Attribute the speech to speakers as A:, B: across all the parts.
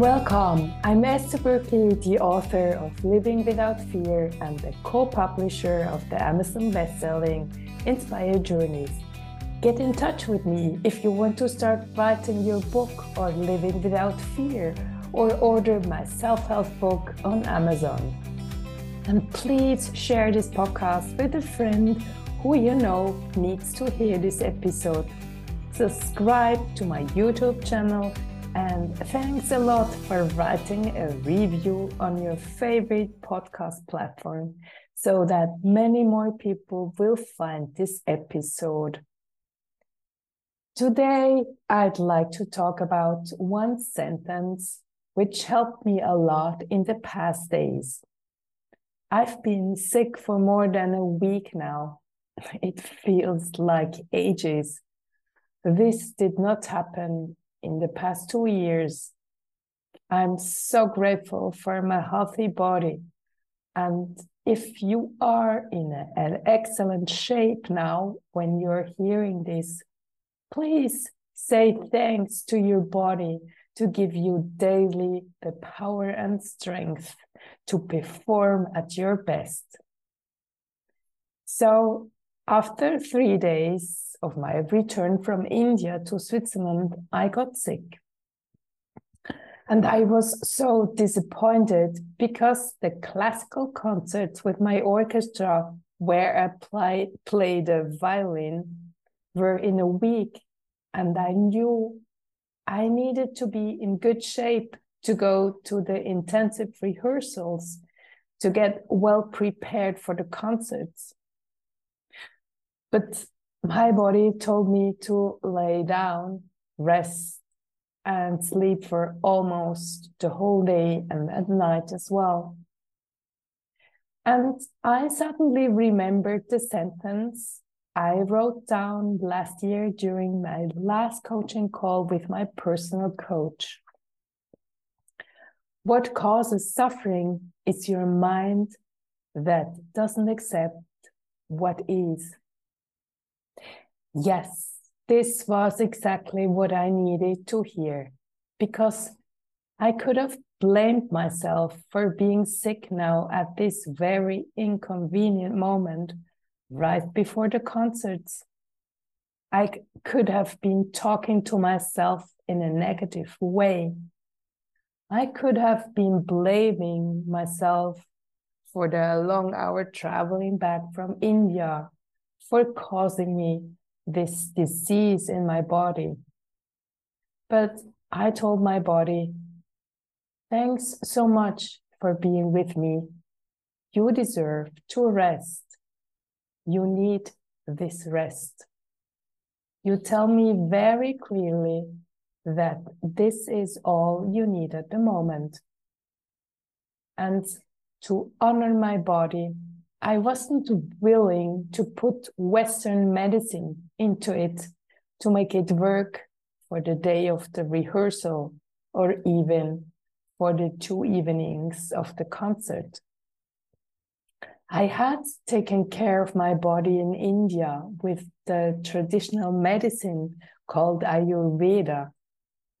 A: welcome. I'm Esther Berkeley, the author of Living Without Fear and the co publisher of the Amazon bestselling Inspire Journeys. Get in touch with me if you want to start writing your book or living without fear, or order my self help book on Amazon. And please share this podcast with a friend who you know needs to hear this episode. Subscribe to my YouTube channel and thanks a lot for writing a review on your favorite podcast platform so that many more people will find this episode. Today, I'd like to talk about one sentence which helped me a lot in the past days. I've been sick for more than a week now. It feels like ages. This did not happen in the past two years. I'm so grateful for my healthy body. And if you are in a, an excellent shape now when you're hearing this, please say thanks to your body to give you daily the power and strength to perform at your best. So, after three days, of my return from India to Switzerland, I got sick. And I was so disappointed because the classical concerts with my orchestra, where I play, played the violin, were in a week. And I knew I needed to be in good shape to go to the intensive rehearsals to get well prepared for the concerts. But my body told me to lay down, rest, and sleep for almost the whole day and at night as well. And I suddenly remembered the sentence I wrote down last year during my last coaching call with my personal coach. What causes suffering is your mind that doesn't accept what is. Yes, this was exactly what I needed to hear because I could have blamed myself for being sick now at this very inconvenient moment right before the concerts. I could have been talking to myself in a negative way. I could have been blaming myself for the long hour traveling back from India for causing me this disease in my body. But I told my body, thanks so much for being with me. You deserve to rest. You need this rest. You tell me very clearly that this is all you need at the moment. And to honor my body, I wasn't willing to put Western medicine into it to make it work for the day of the rehearsal or even for the two evenings of the concert. I had taken care of my body in India with the traditional medicine called Ayurveda,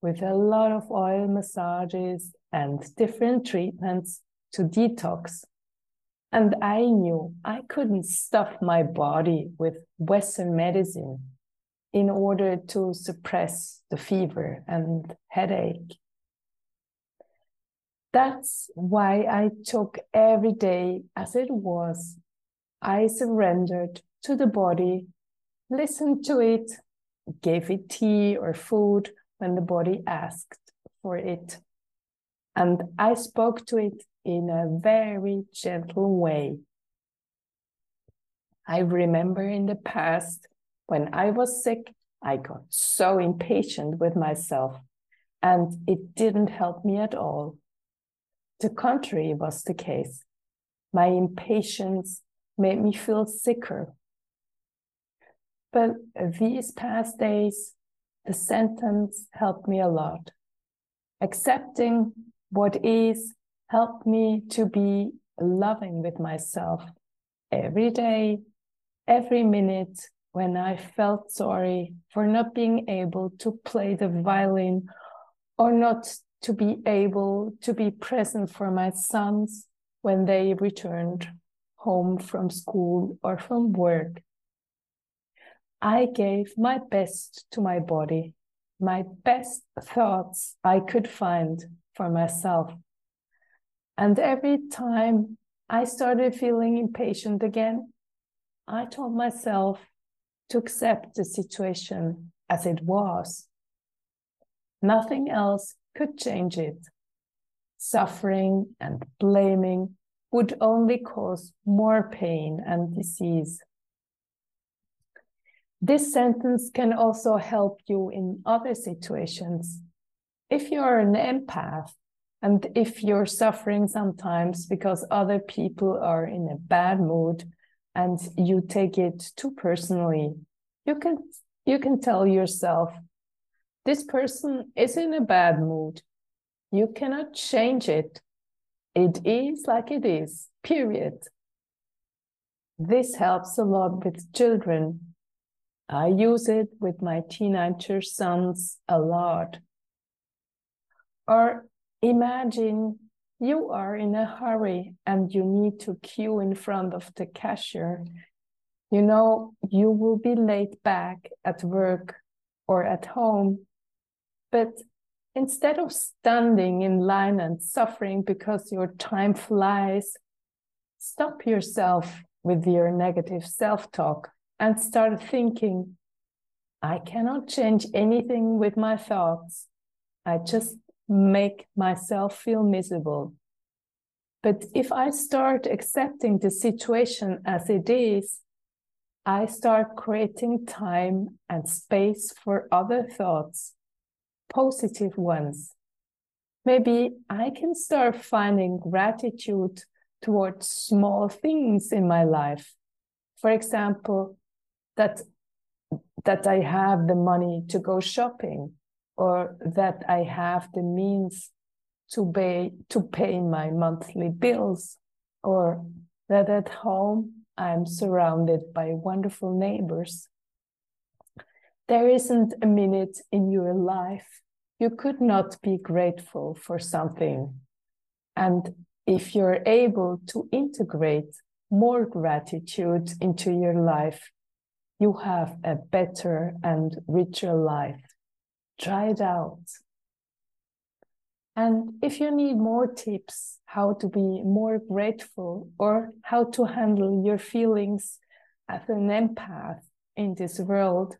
A: with a lot of oil massages and different treatments to detox and I knew I couldn't stuff my body with Western medicine in order to suppress the fever and headache. That's why I took every day as it was. I surrendered to the body, listened to it, gave it tea or food when the body asked for it. And I spoke to it in a very gentle way. I remember in the past when I was sick, I got so impatient with myself and it didn't help me at all. The contrary was the case. My impatience made me feel sicker. But these past days, the sentence helped me a lot. Accepting what is helped me to be loving with myself every day, every minute when I felt sorry for not being able to play the violin or not to be able to be present for my sons when they returned home from school or from work. I gave my best to my body, my best thoughts I could find for myself. And every time I started feeling impatient again, I told myself to accept the situation as it was. Nothing else could change it. Suffering and blaming would only cause more pain and disease. This sentence can also help you in other situations. If you're an empath and if you're suffering sometimes because other people are in a bad mood and you take it too personally, you can you can tell yourself this person is in a bad mood. You cannot change it. It is like it is, period. This helps a lot with children. I use it with my teenager sons a lot. Or imagine you are in a hurry and you need to queue in front of the cashier. You know, you will be late back at work or at home, but instead of standing in line and suffering because your time flies, stop yourself with your negative self talk and start thinking, I cannot change anything with my thoughts. I just make myself feel miserable. But if I start accepting the situation as it is, I start creating time and space for other thoughts positive ones. Maybe I can start finding gratitude towards small things in my life. For example, that that I have the money to go shopping or that I have the means to pay to pay my monthly bills or that at home I'm surrounded by wonderful neighbors. There isn't a minute in your life you could not be grateful for something. And if you're able to integrate more gratitude into your life, you have a better and richer life. Try it out. And if you need more tips how to be more grateful or how to handle your feelings as an empath in this world,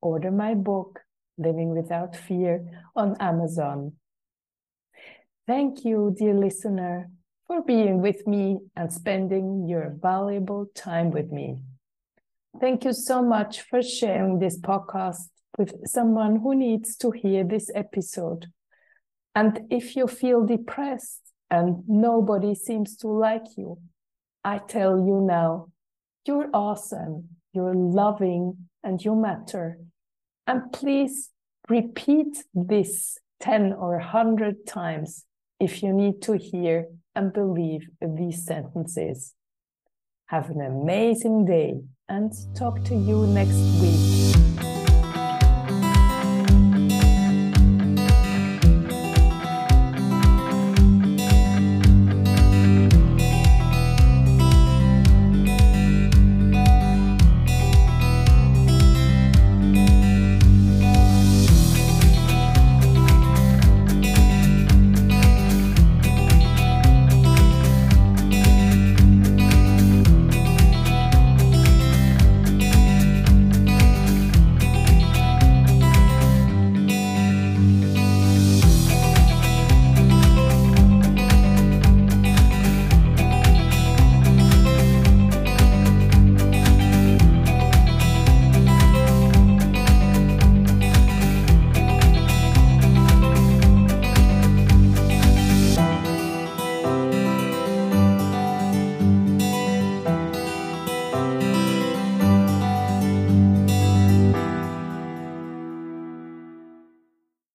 A: order my book, Living Without Fear, on Amazon. Thank you, dear listener, for being with me and spending your valuable time with me. Thank you so much for sharing this podcast with someone who needs to hear this episode. And if you feel depressed and nobody seems to like you, I tell you now, you're awesome, you're loving, and you matter. And please repeat this 10 or 100 times if you need to hear and believe these sentences. Have an amazing day and talk to you next week.